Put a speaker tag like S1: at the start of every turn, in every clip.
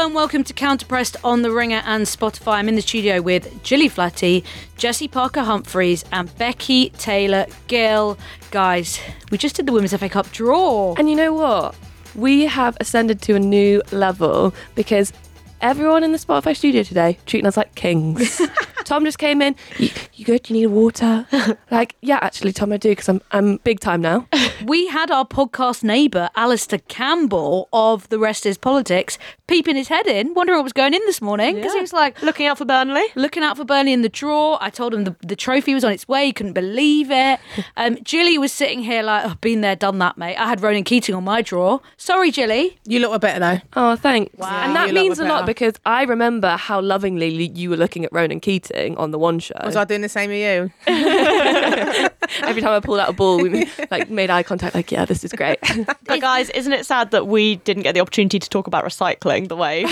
S1: Hello and welcome to Counterpress on the Ringer and Spotify. I'm in the studio with Gilly Flaherty, Jessy Parker Humphreys, and Becky Taylor Gill. Guys, we just did the Women's FA Cup draw.
S2: And you know what? We have ascended to a new level because everyone in the Spotify studio today treating us like kings. Tom just came in. You, you good? You need water? like, yeah, actually, Tom, I do because I'm I'm big time now.
S1: We had our podcast neighbour, Alastair Campbell of The Rest Is Politics, peeping his head in, wondering what was going in this morning because he was like,
S3: Looking out for Burnley.
S1: looking out for Burnley in the draw. I told him the, the trophy was on its way. He couldn't believe it. Um, Gilly was sitting here like, oh, been there, done that, mate. I had Ronan Keating on my draw. Sorry, Gilly.
S4: You look a bit better though.
S2: Oh, thanks.
S4: Wow.
S2: And that
S4: You
S2: means a
S4: were
S2: lot because I remember how lovingly you were looking at Ronan Keating on the One Show.
S4: Was I doing the same with you?
S2: Every time I pulled out a ball, we like made eye contact. Like, yeah, this is great.
S3: But guys, isn't it sad that we didn't get the opportunity to talk about recycling the way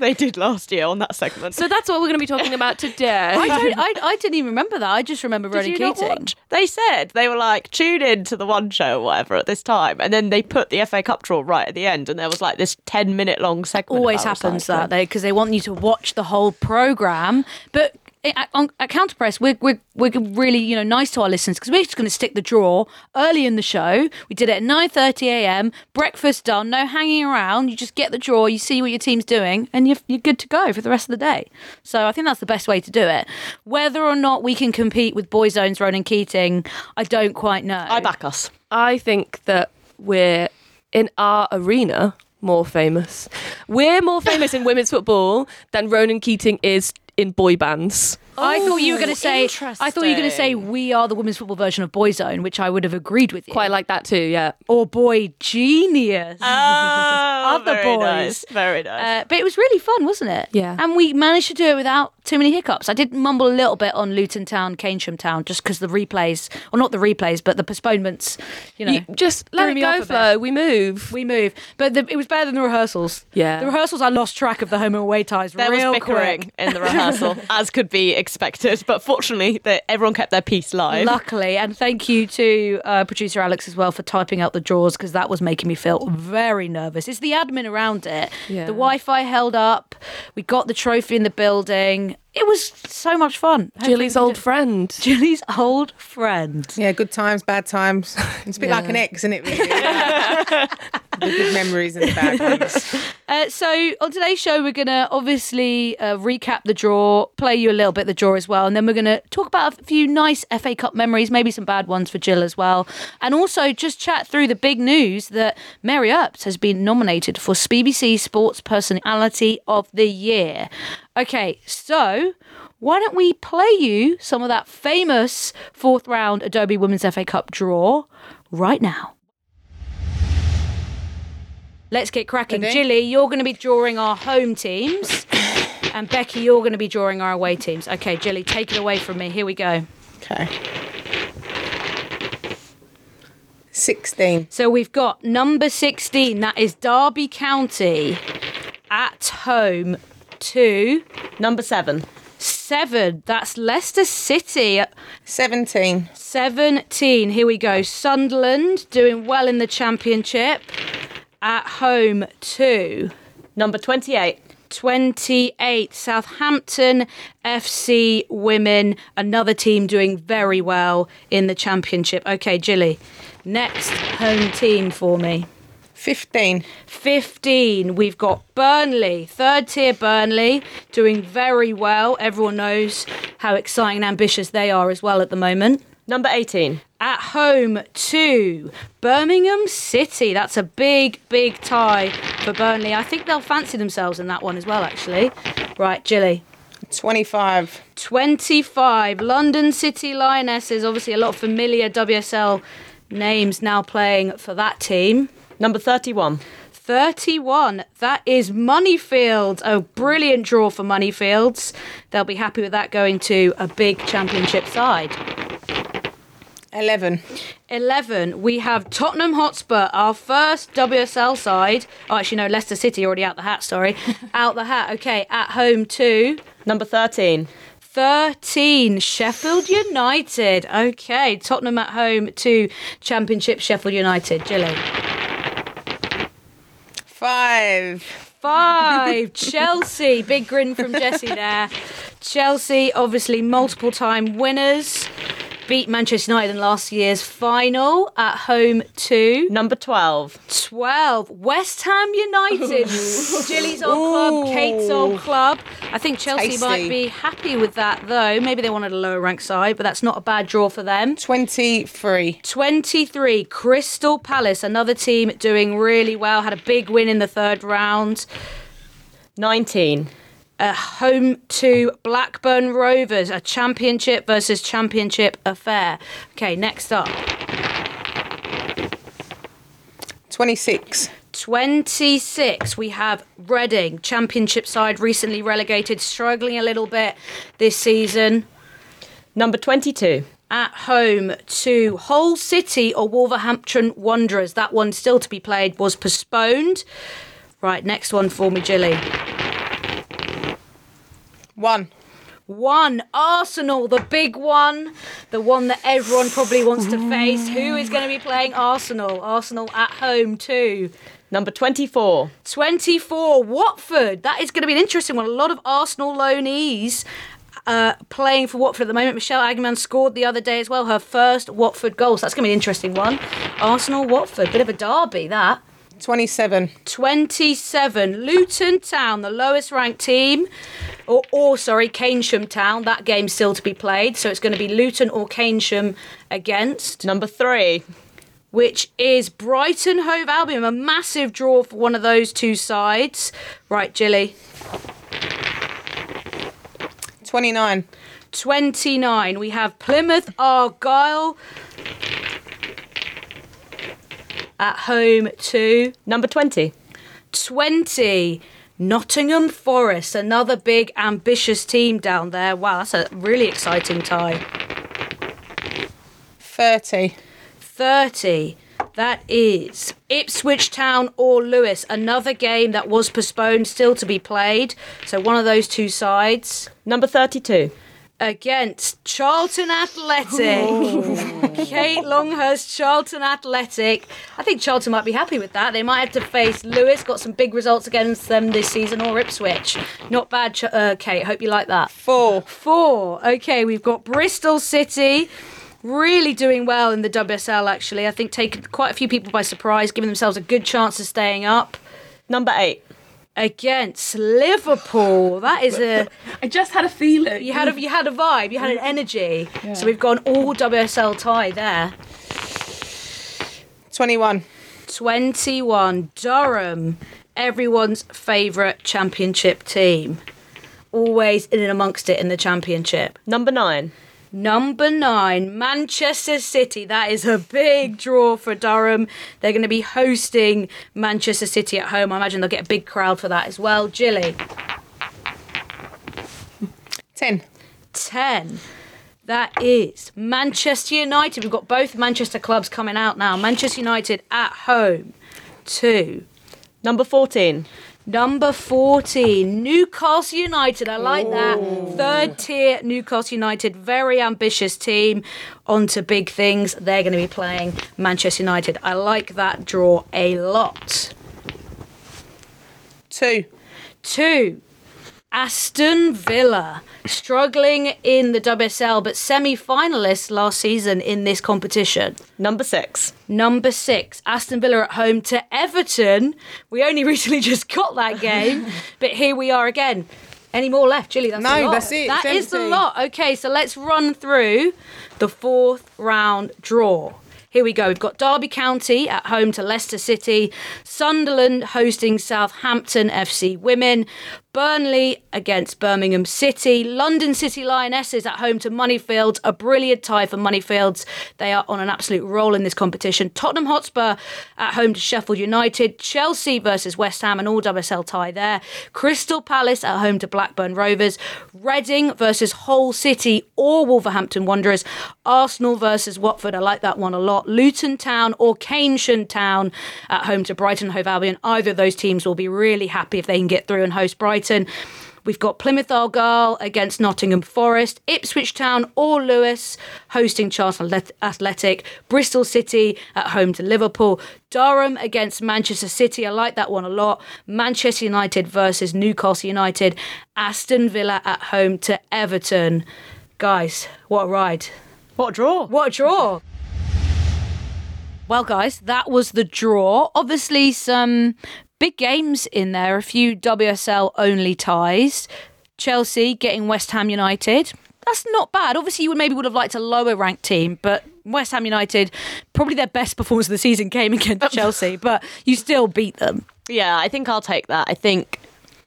S3: they did last year on that segment?
S2: so that's what we're going to be talking about today.
S1: I, don't, I, I didn't even remember that. I just remember
S3: Did
S1: Ronan
S3: you not
S1: Keating.
S3: watch? They said they were like tune in to the one show or whatever at this time, and then they put the FA Cup draw right at the end, and there was like this ten minute long segment.
S1: Always
S3: about
S1: happens
S3: recycling.
S1: that they because they want you to watch the whole program. But at, on, at Counterpress, we're, we're we're really you know nice to our listeners because we're just going to stick the draw early in the show. We did it at nine thirty a.m. Breakfast done, no hanging around. You just get the draw, you see what your team's doing, and you're you're good to go for the rest of the day. So I think that's the best way to do it. Whether or not we can compete with Boyzone's Ronan Keating, I don't quite know.
S3: I back us.
S2: I think that we're in our arena more famous. We're more famous in women's football than Ronan Keating is in boy bands.
S1: I thought you were going to say. I thought you were going to say we are the women's football version of Boyzone, which I would have agreed with you.
S2: Quite like that too, yeah.
S1: or Boy Genius.
S3: Oh,
S1: Other
S3: very
S1: boys.
S3: nice. Very nice.
S1: Uh, but it was really fun, wasn't it?
S2: Yeah.
S1: And we managed to do it without too many hiccups. I did mumble a little bit on Luton Town, Keynsham Town, just because the replays, or not the replays, but the postponements, you know.
S2: You just let
S1: threw
S2: it
S1: me
S2: go,
S1: bit.
S2: Flo. We move.
S1: we move, but the, it was better than the rehearsals.
S2: Yeah.
S1: the rehearsals I lost track of the home and away ties
S3: there
S1: real
S3: was bickering
S1: quick.
S3: in the rehearsal, as could be expected. But fortunately, they, everyone kept their peace live.
S1: Luckily, and thank you to uh, producer Alex as well for typing out the draws because that was making me feel very nervous. It's the admin around it.
S2: Yeah.
S1: The Wi Fi held up. We got the trophy in the building. It was so much fun.
S2: Gilly's
S1: Hopefully we
S2: old
S1: did-
S2: friend.
S1: Gilly's old friend.
S4: Yeah, good times, bad times. It's a bit like an ex, isn't it? Really? the good memories and the bad ones.
S1: Uh, so on today's show, we're gonna obviously uh, recap the draw, play you a little bit of the draw as well, and then we're gonna talk about a few nice FA Cup memories, maybe some bad ones for Jill as well, and also just chat through the big news that Mary Earps has been nominated for BBC Sports Personality of the Year. Okay, so. Why don't we play you some of that famous fourth round Adobe Women's FA Cup draw right now? Let's get cracking.
S4: Ready?
S1: Gilly, you're going to be drawing our home teams. And Becky, you're going to be drawing our away teams. Okay, Gilly, take it away from me. Here we go.
S4: Okay. 16.
S1: So we've got number 16. That is Derby County at home to
S3: Number seven.
S1: seven. That's Leicester City.
S4: 17.
S1: 17. Here we go. Sunderland doing well in the championship at home to
S3: Number 28.
S1: 28 Southampton FC women another team doing very well in the championship okay Gilly next home team for me
S4: 15.
S1: 15 we've got Burnley third tier Burnley doing very well everyone knows how exciting and ambitious they are as well at the moment
S3: Number 18.
S1: at home to Birmingham City. That's a big, big tie for Burnley. I think they'll fancy themselves in that one as well, actually. Right, Gilly.
S4: 25.
S1: 25. London City Lionesses. Obviously, a lot of familiar WSL names now playing for that team.
S3: Number 31.
S1: 31. That is Moneyfield. A brilliant draw for Moneyfields. They'll be happy with that going to a big championship side.
S4: 11.
S1: 11, we have Tottenham Hotspur, our first WSL side. Oh, actually, no, Leicester City already out the hat, sorry. out the hat, okay, at home to
S3: Number 13.
S1: 13, Sheffield United. Okay, Tottenham at home to Championship Sheffield United. Gilly.
S4: 5.
S1: five. Chelsea, big grin from Jessy there. Chelsea, obviously multiple time winners, beat Manchester United in last year's final at home to
S3: Number 12.
S1: 12. West Ham United. Gilly's old club, Kate's old club. I think Chelsea
S4: Tasty.
S1: might be happy with that though. Maybe they wanted a lower ranked side, but that's not a bad draw for them.
S4: 23.
S1: 23, Crystal Palace, another team doing really well, had a big win in the third round.
S3: 19.
S1: Uh, home to Blackburn Rovers, a championship versus championship affair. Okay, next up.
S4: 26.
S1: 26, we have Reading, championship side, recently relegated, struggling a little bit this season.
S3: Number 22.
S1: At home to Hull City or Wolverhampton Wanderers. That one still to be played was postponed. Right, next one for me, Gilly.
S4: 1.
S1: One, Arsenal, the big one, the one that everyone probably wants to face. Who is going to be playing Arsenal? Arsenal at home too.
S3: Number 24.
S1: 24, Watford. That is going to be an interesting one. A lot of Arsenal loanees uh, playing for Watford at the moment. Michelle Agyemang scored the other day as well, her first Watford goal. So that's going to be an interesting one. Arsenal, Watford, bit of a derby that.
S4: 27.
S1: 27, Luton Town, the lowest ranked team. Or, or sorry, Keynsham Town. That game's still to be played. So it's going to be Luton or Keynsham against,
S3: Number 3.
S1: which is Brighton Hove Albion. A massive draw for one of those two sides. Right, Gilly.
S4: 29.
S1: 29. We have Plymouth Argyle at home to
S3: Number 20.
S1: 20. Nottingham Forest, another big ambitious team down there. Wow, that's a really exciting tie.
S4: 30.
S1: 30. That is Ipswich Town or Lewes, another game that was postponed, still to be played. So one of those two sides.
S3: Number 32.
S1: Against Charlton Athletic. Kate Longhurst, Charlton Athletic. I think Charlton might be happy with that. They might have to face Lewes, got some big results against them this season, or Ipswich. Not bad, Ch- uh, Kate. Hope you like that.
S4: 4.
S1: Four. Okay, we've got Bristol City. Really doing well in the WSL, actually. I think taking quite a few people by surprise, giving themselves a good chance of staying up.
S3: Number 8.
S1: Against Liverpool. That is a
S2: I just had a feeling.
S1: you had a you had a vibe, you had an energy. So we've got an all WSL tie there.
S4: 21.
S1: 21 Durham, everyone's favourite championship team. Always in and amongst it in the championship.
S3: Number 9.
S1: Number nine, Manchester City. That is a big draw for Durham. They're going to be hosting Manchester City at home. I imagine they'll get a big crowd for that as well. Gilly,
S4: 10.
S1: 10. That is Manchester United. We've got both Manchester clubs coming out now. Manchester United at home Two.
S3: Number 14.
S1: Number 14, Newcastle United. I like that. Third tier Newcastle United. Very ambitious team. On to big things. They're going to be playing Manchester United. I like that draw a lot.
S4: 2.
S1: Two, Aston Villa. Struggling in the WSL, but semi finalists last season in this competition.
S3: Number 6.
S1: Number six, Aston Villa at home to Everton. We only recently just got that game, but here we are again. Any more left, Julie? That's
S4: No, that's it.
S1: That is the lot. Okay, so let's run through the fourth round draw. Here we go. We've got Derby County at home to Leicester City, Sunderland hosting Southampton FC Women, Burnley against Birmingham City, London City Lionesses at home to Moneyfields, a brilliant tie for Moneyfields. They are on an absolute roll in this competition. Tottenham Hotspur at home to Sheffield United, Chelsea versus West Ham, an all WSL tie there. Crystal Palace at home to Blackburn Rovers, Reading versus Hull City or Wolverhampton Wanderers, Arsenal versus Watford. I like that one a lot. Luton Town or Keynsham Town at home to Brighton Hove Albion. Either of those teams will be really happy if they can get through and host Brighton. We've got Plymouth Argyle against Nottingham Forest, Ipswich Town or Lewes hosting Charlton Athletic, Bristol City at home to Liverpool, Durham against Manchester City. I like that one a lot. Manchester United versus Newcastle United, Aston Villa at home to Everton. Guys, what a ride.
S3: What a draw.
S1: What a draw. Well, guys, that was the draw. Obviously, some big games in there, a few WSL only ties. Chelsea getting West Ham United. That's not bad. Obviously, you would maybe would have liked a lower ranked team, but West Ham United, probably their best performance of the season came against Chelsea, but you still beat them.
S3: Yeah, I think I'll take that. I think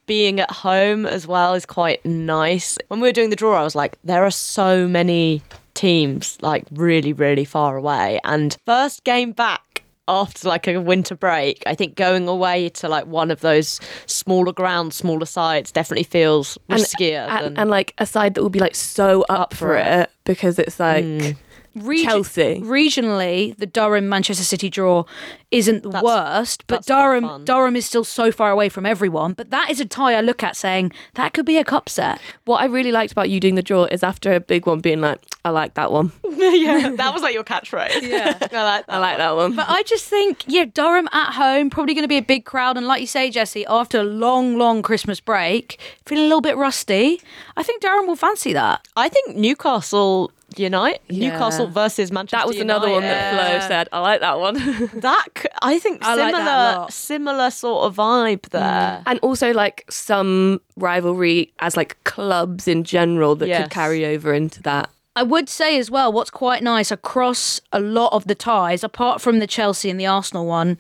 S3: being at home as well is quite nice. When we were doing the draw, I was like, there are so many teams like really, really far away. And first game back after like a winter break, I think going away to like one of those smaller grounds, smaller sides definitely feels riskier.
S2: and,
S3: than,
S2: and like a side that will be like so up, for it. because it's like mm.
S1: Regi-
S2: Chelsea.
S1: Regionally, the Durham Manchester City draw isn't the
S3: That's-
S1: worst, but Durham. Durham is still so far away from everyone. But that is a tie I look at saying that could be a cup set.
S2: what I really liked about you doing the draw is after a big one being like, I like that one.
S3: yeah, that was like your catchphrase. Yeah, I like that.
S2: I like that one.
S1: But I just think, yeah, Durham at home, probably going to be a big crowd. And like you say, Jessy, after a long, long Christmas break, feeling a little bit rusty, I think Durham will fancy that.
S3: I think Newcastle Unite,
S2: Yeah.
S3: Newcastle versus Manchester.
S2: that was another one that
S3: United.
S2: Flo said. I like that one.
S3: That I think
S1: I
S3: similar,
S1: that a lot.
S3: similar sort of vibe there. Mm.
S2: and also like some rivalry as like clubs in general that
S3: Yes.
S2: could carry over into that.
S1: I would say as well, what's quite nice across a lot of the ties, apart from the Chelsea and the Arsenal one,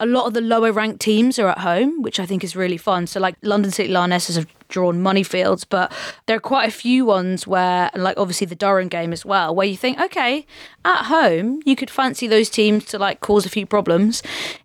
S1: a lot of the lower ranked teams are at home, which I think is really fun. So, like London City Lionesses have drawn Moneyfields, but there are quite a few ones where, like obviously the Durham game as well, where you think, okay, at home, you could fancy those teams to like cause a few problems.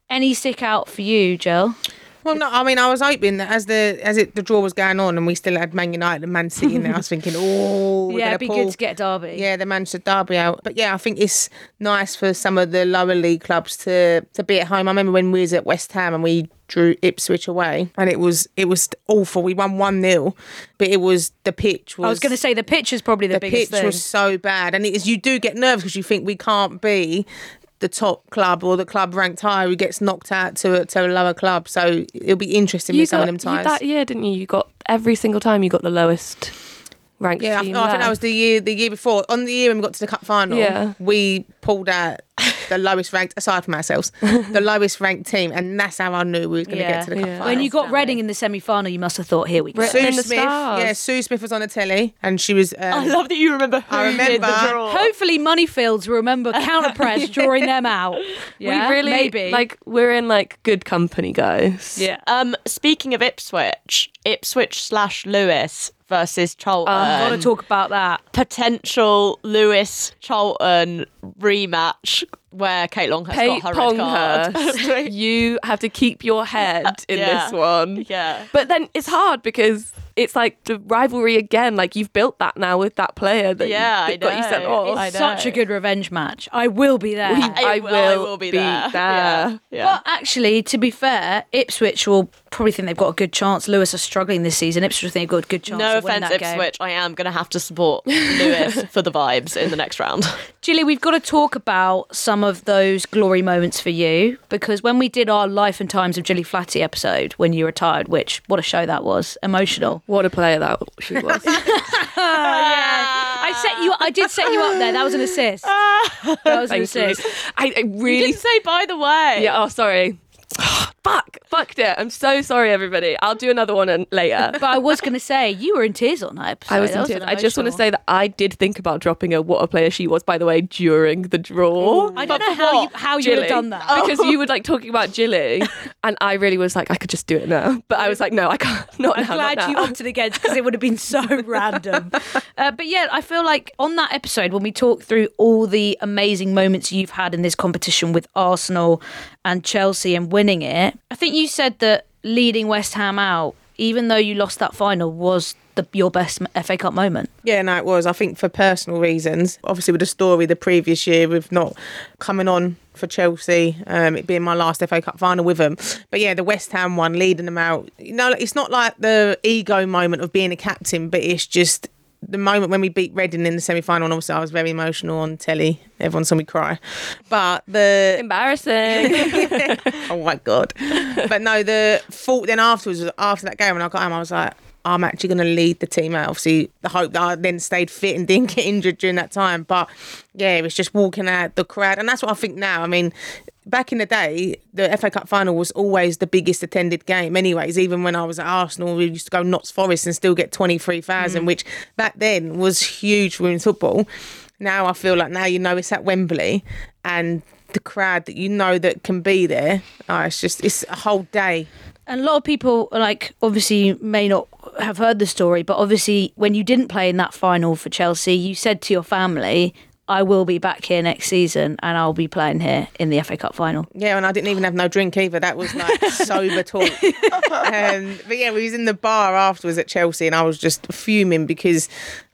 S1: Any stick out for you, Jill?
S4: Well, no, I mean, I was hoping that as the as it the draw was going on, and we still had Man United and Man City in there, I was thinking, oh,
S1: yeah, it'd be
S4: pull,
S1: good to get Derby.
S4: yeah, the Manchester Derby out. But yeah, I think it's nice for some of the lower league clubs to to be at home. I remember when we was at West Ham and we drew Ipswich away, and it was it was awful. We won one 0 but it was the pitch was.
S1: I was going to say the pitch is probably the,
S4: the
S1: biggest
S4: pitch
S1: thing.
S4: was so bad, and it is you do get nervous because you think we can't be the top club or the club ranked higher who gets knocked out to a, to a lower club. So it'll be interesting with some of them
S2: you- that year, didn't you? You got every single time you got the lowest ranked
S4: yeah, I,
S2: team.
S4: I think that was the year the year before. On the year when we got to the cup final,
S2: Yeah.
S4: we pulled out the lowest ranked, aside from ourselves, the lowest ranked team, and that's how I knew we were going to
S1: Yeah.
S4: get to the cup
S2: Yeah.
S4: final.
S1: when you got Reading in the semi final, you must have thought, here we go.
S2: Written
S4: Sue
S2: in the
S4: Smith,
S2: stars.
S4: yeah, Sue Smith was on the telly, and she was. Um,
S3: I love that you remember who
S4: I
S3: did the
S4: remember.
S3: draw.
S1: Hopefully, Moneyfields will remember counter press drawing them out. Yeah,
S2: we really
S1: maybe
S2: like we're in like good company, guys.
S1: yeah.
S3: Um, speaking of Ipswich, Ipswich slash Lewes versus Charlton.
S1: Oh, I've got to talk about that.
S3: potential Lewes Charlton rematch where Kate Longhurst
S2: Kate
S3: got her red card.
S2: You have to keep your head in
S3: Yeah.
S2: this one.
S3: yeah.
S2: But then it's hard because it's like the rivalry again. Like you've built that now with that player that,
S3: Yeah,
S2: you,
S3: I
S2: that got you sent
S3: know.
S2: off.
S3: I
S1: It's such a good revenge match. I will be there.
S2: We-
S3: I,
S2: I
S3: will, I
S2: will
S3: will be,
S2: be
S3: there.
S2: there.
S3: Yeah. yeah.
S1: But actually, to be fair, Ipswich will probably think they've got a good chance. Lewes are struggling this season. Ipswich think they've got a good chance.
S3: no
S1: of
S3: offense,
S1: that game.
S3: Ipswich. I am going to have to support Lewes for the vibes in the next round.
S1: Gilly, we've got to talk about some of those glory moments for you because when we did our Life and Times of Gilly Flaherty episode when you retired, which what a show that was, emotional.
S2: What a player that she was.
S1: Yeah I set you. I did set you up there. That was an assist. That was an
S2: Thank you.
S1: assist.
S2: I, I
S3: You
S2: really.
S3: didn't say by the way.
S2: Yeah. Oh, sorry. Fuck. Fucked it. I'm so sorry, everybody. I'll do another one and- later.
S1: But I was going to say you were in tears on that episode.
S2: I was
S1: That
S2: in tears. I just want to say that I did think about dropping a what a player she was, by the way, during the draw.
S1: I don't
S3: But
S1: know how you how you would have done that.
S2: because you were like talking about Gilly, and I really was like, I could just do it now, but I was like, no, I can't. Not
S1: I'm
S2: now,
S1: glad
S2: not
S1: you
S2: now.
S1: opted against because it would have been so random. Uh, but yeah, I feel like on that episode when we talk through all the amazing moments you've had in this competition with Arsenal and Chelsea and winning it, I think you said that leading West Ham out even though you lost that final, was the, your best FA Cup moment.
S4: Yeah, no, it was. I think for personal reasons, obviously with the story the previous year with not coming on for Chelsea, um, it being my last FA Cup final with them. But yeah, the West Ham one, leading them out. You know, it's not like the ego moment of being a captain, but it's just the moment when we beat Reading in the semi final. And obviously, I was very emotional on telly. Everyone saw me cry. But the
S2: Embarrassing.
S4: oh my god! But no, the thought then afterwards, after that game, when I got home, I was like, I'm actually going to lead the team out. Obviously, the hope that I then stayed fit and didn't get injured during that time. But yeah, it was just walking out the crowd, and that's what I think now. I mean, back in the day, the FA Cup final was always the biggest attended game. Anyways, even when I was at Arsenal, we used to go Notts Forest and still get twenty three thousand, mm. which back then was huge for women's football. Now I feel like now you know it's at Wembley and the crowd that you know that can be there. Oh, it's just it's a whole day.
S1: And a lot of people, like, obviously may not have heard the story, but obviously, when you didn't play in that final for Chelsea, you said to your family, I will be back here next season and I'll be playing here in the FA Cup final.
S4: Yeah, and I didn't even have no drink either. That was like sober talk. Um, but yeah, we was in the bar afterwards at Chelsea, and I was just fuming because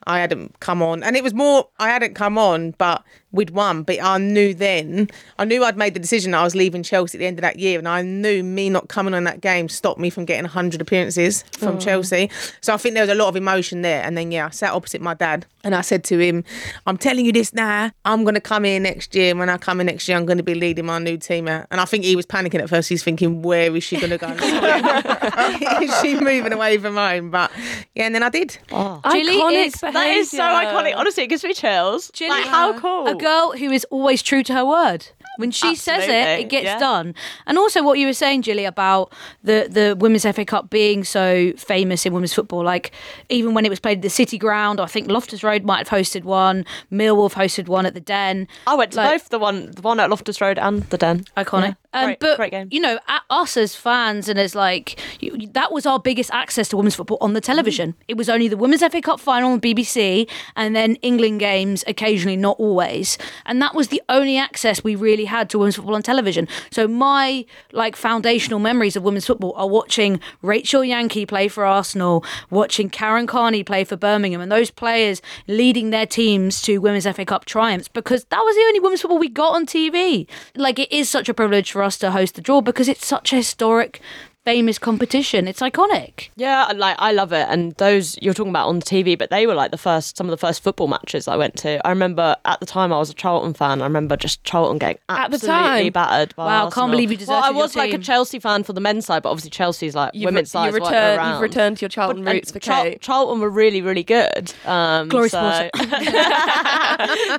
S4: I hadn't come on, and it was more I hadn't come on, but we'd won. But I knew then, I knew I'd made the decision that I was leaving Chelsea at the end of that year, and I knew me not coming on that game stopped me from getting 100 appearances from mm. Chelsea. So I think there was a lot of emotion there. And then yeah, I sat opposite my dad, and I said to him, "I'm telling you this now. I'm going to come in next year. And when I come in next year, I'm going to be leading my new team out." And I think he was panicking at first. He's thinking, "Where is she going to go? is she moving away from home?" But yeah, and then I did. Oh.
S1: Julie
S2: Iconic
S1: is-
S3: That is so iconic. Honestly, it gives me chills. Like, how cool.
S1: A girl who is always true to her word. When she says it, it gets
S3: yeah.
S1: done. And also what you were saying, Gilly, about the, the Women's FA Cup being so famous in women's football. Like, even when it was played at the City Ground, I think Loftus Road might have hosted one, Millwall have hosted one at the Den.
S3: I went to
S1: Like-
S3: both the one, the one at Loftus Road and the Den.
S1: Iconic. Um, but
S3: great game.
S1: you know, at us as fans and as like you, that was our biggest access to women's football on the television. It was only the Women's FA Cup final on BBC, and then England games occasionally, not always. And that was the only access we really had to women's football on television. So my like foundational memories of women's football are watching Rachel Yankey play for Arsenal, watching Karen Carney play for Birmingham, and those players leading their teams to Women's FA Cup triumphs because that was the only women's football we got on TV. Like it is such a privilege for us to host the draw because it's such a historic, famous competition. It's iconic.
S3: Yeah, I like I love it. And those you're talking about on the TV, but they were like the first, some of the first football matches I went to. I remember at the time I was a Charlton fan. I remember just Charlton getting absolutely battered. By
S1: Wow, can't believe you
S3: Well, I was like a. Chelsea fan for the men's side, but obviously Chelsea's like
S2: You've,
S3: women's
S2: re-
S3: side.
S2: you
S3: weren't
S2: return,
S3: around.
S2: you've returned to your Charlton
S3: And
S2: roots for
S3: Char-
S2: Kate.
S3: Charlton were really, really good. Um,
S1: Glory
S3: so-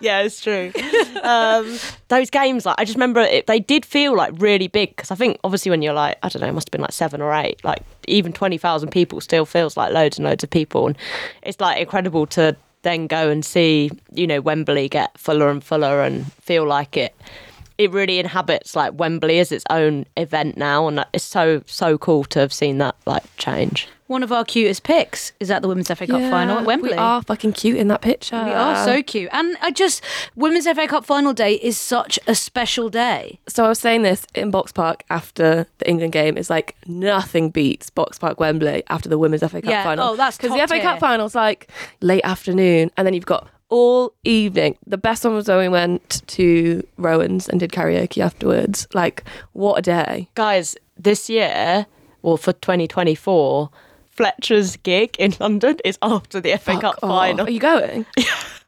S3: yeah, it's true. Um, those games, like I just remember it, they did feel like really big because I think obviously when you're like I don't know, it must have been like seven or eight, like even twenty thousand people still feels like loads and loads of people, and it's like incredible to then go and see you know Wembley get fuller and fuller and feel like it. It really inhabits like Wembley as its own event now, and it's so so cool to have seen that like change.
S1: One of our cutest picks is at the Women's FA Cup final at Wembley.
S2: We are fucking cute in that picture.
S1: We are so cute. And I just, Women's FA Cup final day is such a special day.
S2: So I was saying this in Box Park after the England game. It's like nothing beats Box Park Wembley after the Women's FA Cup
S1: Yeah.
S2: final.
S1: Oh, that's
S2: because the
S1: top
S2: FA Cup
S1: tier.
S2: final's like late afternoon, and then you've got all evening. The best one was when we went to Rowan's and did karaoke afterwards. Like, what a day!
S3: guys, this year, well, for 2024, Fletcher's gig in London is after the FA Cup
S2: off.
S3: final.
S2: Are you going?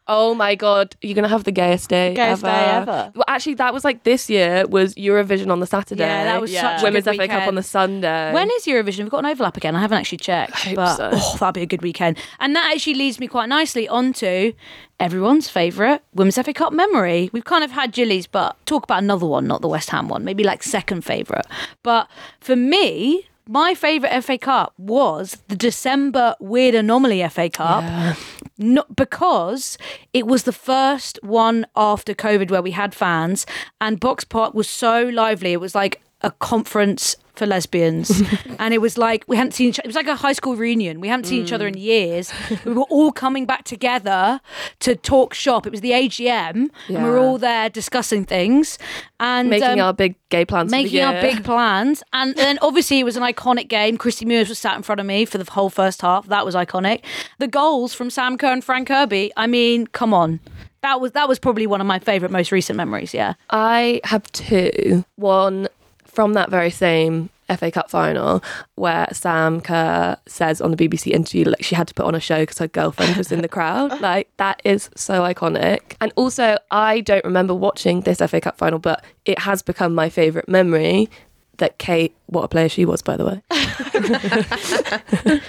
S2: Oh my god, you're gonna have the gayest day
S3: Gayest
S2: ever.
S3: day ever.
S2: Well, actually, that was like this year was Eurovision on the Saturday.
S1: Yeah, that was
S3: Yeah.
S1: such a
S2: Women's
S1: good
S2: FA Cup on the Sunday.
S1: When is Eurovision? We've got an overlap again. I haven't actually checked.
S2: hope
S1: but
S2: so.
S1: oh, that'd be a good weekend. And that actually leads me quite nicely onto everyone's favourite Women's FA Cup memory. We've kind of had Gilly's, but talk about another one, not the West Ham one. Maybe like second favourite. But for me, my favourite FA Cup was the December Weird Anomaly FA Cup. Not because it was the first one after COVID where we had fans, and Box Park was so lively. It was like a conference for lesbians, and it was like we hadn't seen. Each, other. it was like a high school reunion. We hadn't seen each other in years. We were all coming back together to talk shop. It was the AGM, and we were all there discussing things and
S2: Making
S1: um,
S2: our big gay plans. for the
S1: making our big plans. And then obviously it was an iconic game. Christy Mears was sat in front of me for the whole first half. That was iconic. The goals from Sam Kerr and Fran Kirby. I mean, come on. That was that was probably one of my favourite, most recent memories. Yeah,
S2: I have two. One from that very same FA Cup final where Sam Kerr says on the BBC interview like she had to put on a show because her girlfriend was in the crowd. Like that is so iconic. And also I don't remember watching this FA Cup final, but it has become my favourite memory that Kate, what a player she was, by the way.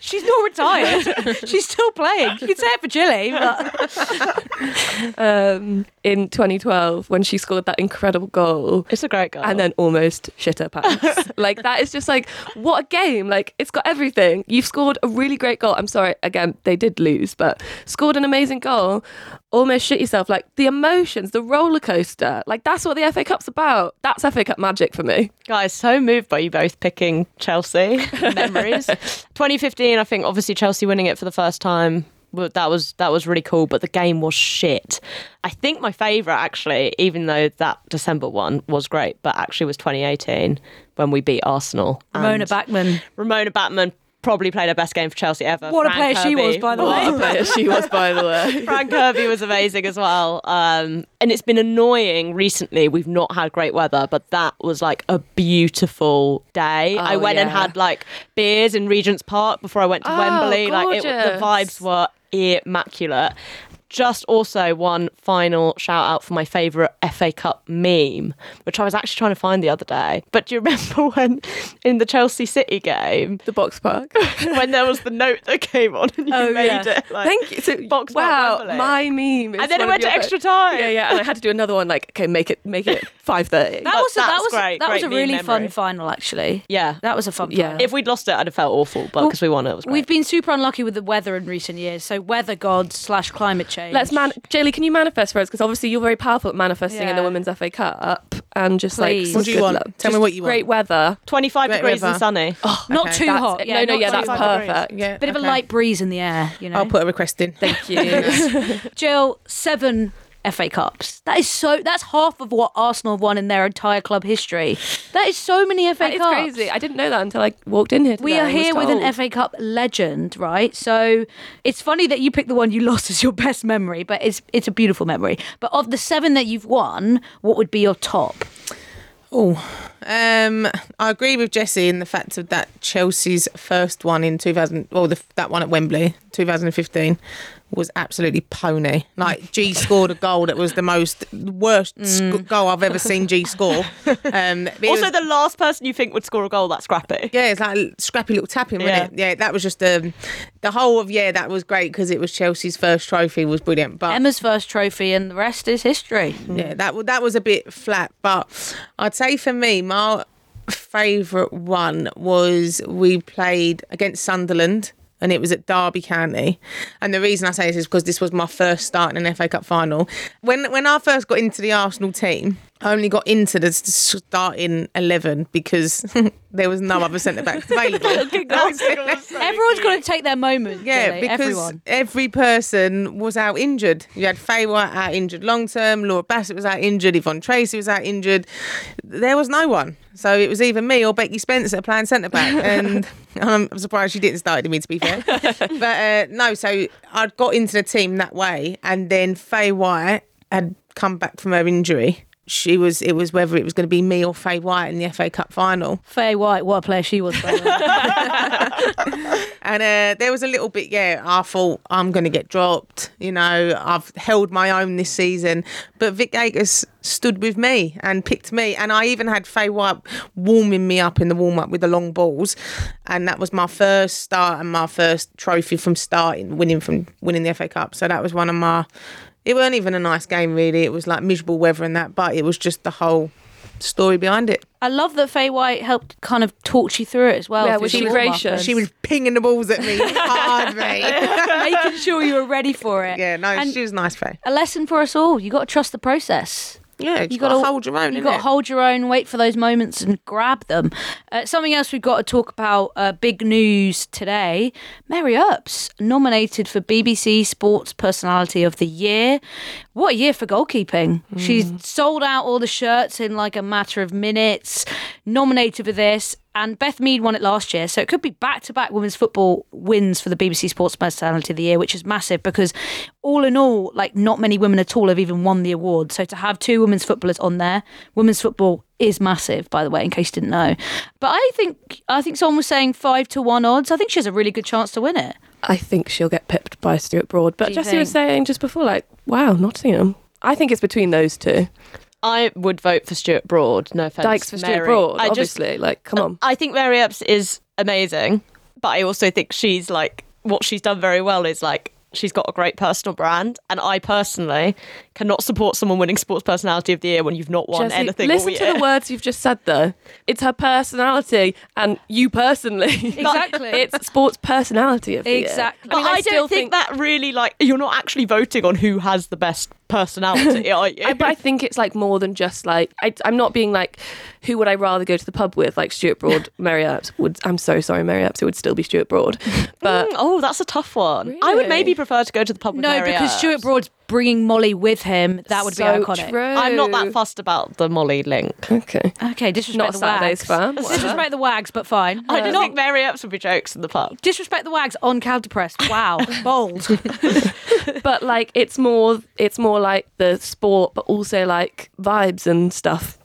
S1: she's not retired. she's still playing. You could say it for Chile, but
S2: Um, in 2012 when she scored that incredible goal.
S3: It's a great goal.
S2: and then almost shit her pants. like that is just like what a game. Like it's got everything. You've scored a really great goal. I'm sorry, again, they did lose, but scored an amazing goal. Almost shit yourself. Like the emotions, the roller coaster. Like that's what the FA Cup's about. That's FA Cup magic for me.
S3: Guys, so moved by you both picking Chelsea memories. 2015, I think obviously Chelsea winning it for the first time. well, That was that was really cool, but the game was shit. I think my favourite actually, even though that December one was great, but actually was 2018 when we beat Arsenal.
S1: Ramona Bachmann.
S3: Ramona Bachmann probably played her best game for Chelsea ever.
S1: What a
S3: Frank
S1: player she was, by the
S2: What a
S1: way.
S2: player she was, by the way.
S3: Fran Kirby was amazing as well. Um, and it's been annoying recently. We've not had great weather, but that was like a beautiful day. I
S2: Oh,
S3: went and had like beers in Regent's Park before I went to
S2: Oh,
S3: Wembley. Like it, the vibes were immaculate. Just also one final shout out for my favourite FA Cup meme, which I was actually trying to find the other day. But do you remember when in the Chelsea City game
S2: The box park.
S3: when there was the note that came on and you
S1: Oh,
S3: made
S1: yeah.
S3: it? Like,
S2: Thank you. So,
S3: Box
S2: wow,
S3: Wembley.
S2: my meme. is
S3: And then it
S2: one of
S3: went to extra time.
S2: Yeah, yeah, and I had to do another one. Like, okay, make it, make it five thirty.
S1: That was a, that was
S3: great,
S1: that was a
S3: meme
S1: really fun final actually.
S3: Yeah.
S1: That was a fun
S2: Yeah.
S1: final.
S3: If we'd lost it, I'd have felt awful, but because we won it, it was great.
S1: We've been super unlucky with the weather in recent years. So weather gods slash climate change.
S2: Let's man, Jaylee, can you manifest for us? Because obviously you're very powerful at manifesting in the Women's FA Cup and just
S1: Please.
S2: like
S1: What
S4: do you want?
S2: luck.
S4: Tell me what you want.
S2: Great weather.
S3: 25
S4: Great
S3: degrees
S4: weather.
S3: and sunny.
S1: Oh, not
S4: Okay.
S1: too
S2: That's-
S1: hot. Yeah,
S2: no, no, yeah, that's
S1: hot.
S2: perfect.
S4: Yeah,
S1: Bit of a light breeze in the air, you know.
S4: I'll put a request in.
S2: Thank you.
S1: Jill, seven FA Cups. That is so. That's half of what Arsenal have won in their entire club history. That is so many FA
S2: that is
S1: Cups.
S2: crazy. I didn't know that until I walked in here. Today
S1: We are here with an. FA Cup legend, right? So it's funny that you picked the one you lost as your best memory, but it's it's a beautiful memory. But of the seven that you've won, what would be your top?
S4: Oh, um, I agree with Jessy in the fact of that Chelsea's first one in 2000, well, the, that one at Wembley, 2015, was absolutely pony. Like Ji scored a goal that was the most worst sc- goal I've ever seen Ji score. Um,
S3: Also,
S4: was-
S3: the last person you think would score a goal, that's scrappy.
S4: yeah, it's like a scrappy little tapping, wasn't
S3: Yeah.
S4: it? Yeah, that was just um, the whole of yeah, that was great because it was Chelsea's first trophy was brilliant. But
S1: Emma's first trophy, and the rest is history.
S4: yeah, that that was a bit flat, but I'd say for me, my favourite one was we played against Sunderland. And it was at Derby County, and the reason I say this is because this was my first start in an FA Cup final. When when I first got into the Arsenal team, I only got into the starting eleven because there was no other centre backs available.
S1: Everyone's got to take their moment.
S4: Yeah,
S1: Gilly,
S4: because
S1: everyone.
S4: every person was out injured. You had Faye White out injured long term, Laura Bassett was out injured, Yvonne Tracy was out injured. There was no one. So it was either me or Becky Spencer playing centre back. And I'm surprised she didn't start me, to be fair. but uh, no, so I got into the team that way. And then Faye White had come back from her injury. She was, it was whether it was going to be me or Faye White in the FA Cup final.
S1: Faye White, what a player she was. by the way.
S4: And uh, there was a little bit, yeah, I thought I'm going to get dropped. You know, I've held my own this season. But Vic Akers stood with me and picked me. And I even had Faye White warming me up in the warm up with the long balls. And that was my first start and my first trophy from starting, winning from winning the FA Cup. So that was one of my. It weren't even a nice game, really. It was like miserable weather and that, but it was just the whole story behind it.
S1: I love that Faye White helped kind of talk you through it as well.
S2: Yeah, was
S1: the
S2: she
S1: warm-up
S2: gracious?
S4: She was pinging the balls at me hard, mate.
S1: making sure you were ready for it.
S4: Yeah, no,
S1: And-
S4: she was nice, Faye.
S1: a lesson for us all. You got to trust the process.
S4: Yeah, you got to hold your own.
S1: You got to hold your own, wait for those moments, and grab them. Uh, something else we've got to talk about. Uh, big news today: Mary Earps nominated for BBC Sports Personality of the Year. What a year for goalkeeping! Hmm. She's sold out all the shirts in like a matter of minutes. Nominated for this. And Beth Mead won it last year, so it could be back-to-back women's football wins for the BBC Sports Personality of the Year, which is massive because, all in all, like not many women at all have even won the award. So to have two women's footballers on there, women's football is massive, by the way, in case you didn't know. But I think I think someone was saying five to one odds. I think she has a really good chance to win it.
S2: I think she'll get pipped by Stuart Broad. But Jessy was saying just before, like, wow, Nottingham. I think it's between those two.
S3: I would vote for Stuart Broad. No offense,
S2: Dykes for Stuart Broad,
S3: I just,
S2: obviously. like, come on.
S3: I think Mary Earps is amazing, but I also think she's like what she's done very well is like she's got a great personal brand, and I personally cannot support someone winning Sports Personality of the Year when you've not won
S2: Jessy,
S3: anything
S2: listen
S3: all
S2: to the words you've just said, though. It's her personality, and you personally.
S1: Exactly.
S2: it's sports personality of the year.
S1: Exactly.
S2: I, mean,
S3: I,
S2: I still
S3: don't think, that really like you're not actually voting on who has the best personality, are you?
S2: I, but I think it's like more than just like I, I'm not being like who would I rather go to the pub with like Stuart Broad, Mary Earps would I'm so sorry Mary Earps it would still be Stuart Broad, but
S3: Mm, oh, that's a tough one. I would maybe prefer to go to the pub with
S1: no,
S3: Mary
S1: because
S3: Earps.
S1: Stuart Broad's bringing Molly with him. That would be
S2: so
S1: iconic.
S2: True.
S3: I'm not that fussed about the Molly link.
S2: Okay,
S1: Okay, disrespect
S2: Not
S1: the
S2: Saturday's
S1: wags.
S2: fan.
S1: Disrespect the wags, but fine.
S3: I just
S1: Not-
S3: think Mary Earps would be jokes in the pub.
S1: disrespect the wags on Cal counterpress. Wow, bold.
S2: but like it's more it's more like the sport, but also like vibes and stuff.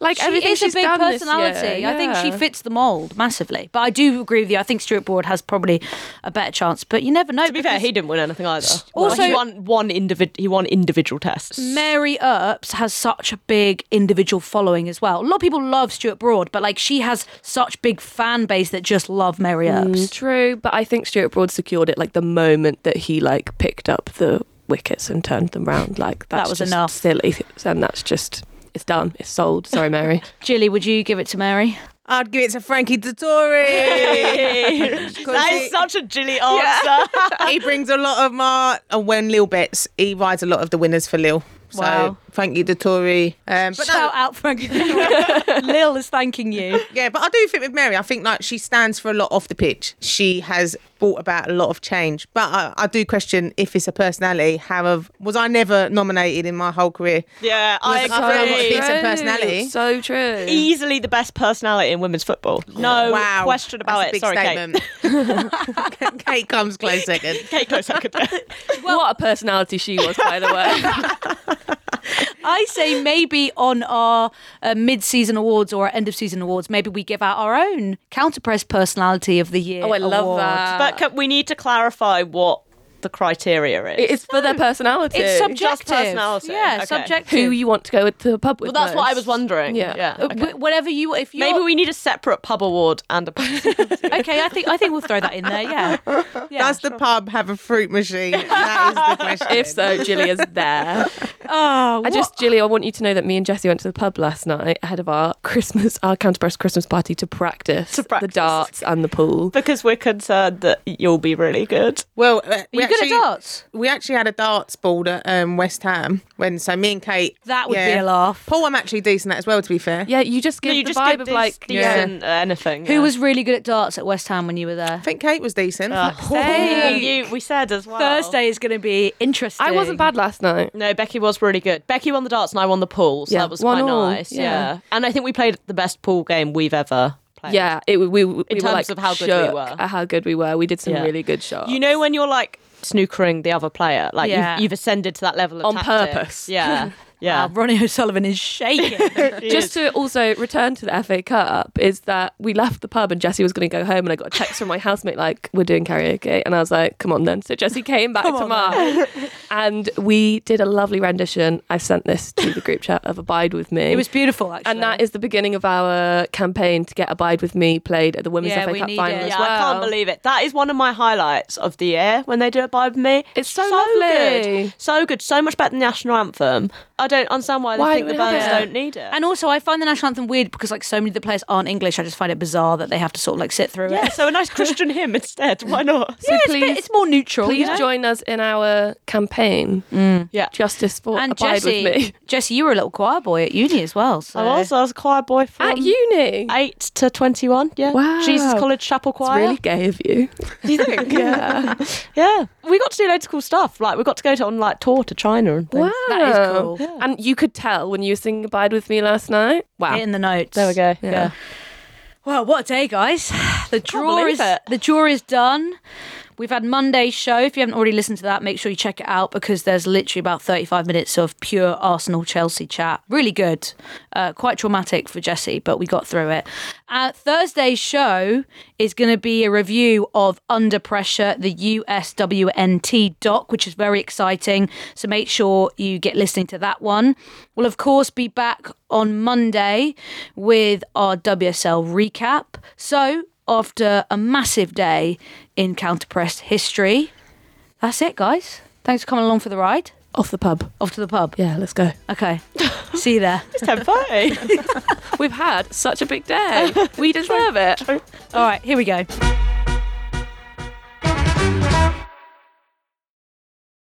S2: Like
S1: she
S2: everything
S1: is a big
S2: done
S1: personality.
S2: year,
S1: I think she fits the mold massively. But I do agree with you. I think Stuart Broad has probably a better chance. But you never know.
S3: To be fair, he didn't win anything either.
S1: Also-
S3: he won one individ- He won individual tests.
S1: Mary Earps has such a big individual following as well. A lot of people love Stuart Broad, but like she has such big fan base that just love Mary Earps.
S2: Mm, true, but I think Stuart Broad secured it like the moment that he like picked up the wickets and turned them round. Like that's
S1: was
S2: just
S1: enough.
S2: silly, and that's just it's done. It's sold. Sorry, Mary.
S1: Gilly, would you give it to Mary?
S4: I'd give it to Frankie Dettori.
S3: that is such a Gilly answer.
S4: he brings a lot of my and when Lil bets, he rides a lot of the winners for Lil. So
S1: Wow.
S4: Frankie Dettori. Um, but no,
S1: Shout out, Frankie. Lil is thanking you.
S4: yeah, but I do think with Mary, I think like she stands for a lot off the pitch. She has brought about a lot of change. But I, I do question if it's a personality. How have was I never nominated in my whole career?
S3: yeah, I
S4: I forgot what
S3: agree.
S4: fits a personality.
S2: So true.
S3: Easily the best personality in women's football. No
S4: wow,
S3: question about
S4: That's
S3: it.
S4: a big
S3: Sorry, Kate.
S4: statement. Kate comes close second.
S3: Kate, close second.
S2: what a personality she was, by the way.
S1: I say maybe on our uh, mid-season awards or our end-of-season awards, maybe we give out our own counterpress personality of the year.
S2: Oh, I love
S1: award.
S2: that.
S3: but can, we need to clarify what the criteria is.
S2: it's for their personality.
S1: It's subjective.
S3: Just personality.
S1: Yeah,
S3: Okay.
S1: subjective.
S2: who you want to go to the pub with.
S3: well, that's what I was wondering.
S2: Yeah.
S3: yeah.
S1: Uh,
S3: okay.
S1: wh- Whatever you, if you
S3: Maybe we need a separate pub award and a.
S1: Okay, I think I think we'll throw that in there. Yeah. yeah.
S4: Does the pub have a fruit machine? That is the question.
S2: If so, Gillia's there.
S1: Oh,
S2: I just, Gilly, I want you to know that me and Jessy went to the pub last night ahead of our Christmas, our counterpress Christmas party to practice,
S3: To practice.
S2: the darts and the pool.
S3: because we're concerned that you'll be really good.
S4: well, uh,
S1: Are
S4: we
S1: you good at darts?
S4: We actually had a darts ball at um, West Ham when so me and Kate.
S1: That would be a laugh.
S4: Paul, I'm actually decent at as well. To be fair,
S2: Yeah, you just give
S3: No, you
S2: the
S3: just
S2: vibe
S3: give
S2: of like,
S3: decent uh, anything.
S1: Who
S3: yeah.
S1: was really good at darts at West Ham when you were there?
S4: I think Kate was decent.
S1: Hey.
S3: you, we said as well.
S1: Thursday is going to be interesting.
S2: I wasn't bad last night.
S3: No, Becky was really good. Becky won the darts and I won the pool, so
S2: Yeah,
S3: that was quite
S2: all,
S3: nice.
S2: yeah.
S3: Yeah. and I think we played the best pool game we've ever played.
S2: Yeah, it, we, we,
S3: In terms
S2: like
S3: of how good we were.
S2: how good we were. We did some
S3: Yeah.
S2: really good shots.
S3: You know when you're like snookering the other player, like you've, you've ascended to that level of
S2: On
S3: tactics.
S2: purpose.
S3: Yeah, yeah.
S1: Wow, Ronnie O'Sullivan is shaking.
S2: just to also return to the FA Cup is that we left the pub and Jessy was going to go home and I got a text from my housemate like we're doing karaoke and I was like come on then so Jessy came back to mine and we did a lovely rendition I sent this to the group chat of Abide With Me
S1: it was beautiful, actually.
S2: and that is the beginning of our campaign to get Abide With Me played at the Women's
S1: Yeah,
S2: FA Cup final
S1: it.
S2: as
S3: Yeah,
S2: well
S3: I can't believe it. That is one of my highlights of the year when they do Abide with Me.
S2: It's so lovely.
S3: good, so good, so much better than the national anthem. I don't don't understand why they
S2: Why
S3: think the
S2: do we have
S3: Burns
S2: it?
S3: don't need it.
S1: And also, I find the national anthem weird because like so many of the players aren't English. I just find it bizarre that they have to sort of like sit through
S3: yeah,
S1: it.
S3: so a nice Christian hymn instead. Why not?
S2: So
S1: it's, a
S2: please,
S1: bit- it's more neutral.
S2: please
S1: you know?
S2: join us in our campaign. Mm.
S3: Yeah.
S2: Justice for
S1: And
S2: Abide
S1: Jessy,
S2: with me.
S1: Jessy, you were a little choir boy at uni as well. So.
S3: I was. I was a choir boy from
S2: At uni.
S3: eight to twenty-one. Yeah.
S2: Wow.
S3: Jesus College Chapel
S2: It's
S3: Choir.
S2: really gay of you.
S3: Do you think?
S2: Yeah.
S3: yeah. We got to do loads of cool stuff. Like we got to go to on like tour to China and things.
S2: Wow.
S1: That is cool.
S3: Yeah.
S2: And you could tell when you were singing Abide with me last night. Wow.
S1: In the notes.
S3: There we go.
S2: Yeah.
S3: Yeah.
S1: Well, what a day, guys! The draw is
S3: it.
S1: the draw is done. We've had Monday's show. If you haven't already listened to that, make sure you check it out because there's literally about 35 minutes of pure Arsenal Chelsea chat. Really good. Uh, quite traumatic for Jessy, but we got through it. Uh, Thursday's show is going to be a review of Under Pressure, the USWNT doc, which is very exciting. So make sure you get listening to that one. We'll, of course, be back on Monday with our WSL recap. So, after a massive day in counterpress history, that's it, guys. Thanks for coming along for the ride.
S2: Off the pub.
S1: Off to the pub.
S2: Yeah, let's go.
S1: Okay. See you there.
S3: It's ten thirty.
S2: We've had such a big day. We deserve it.
S1: All right, here we go.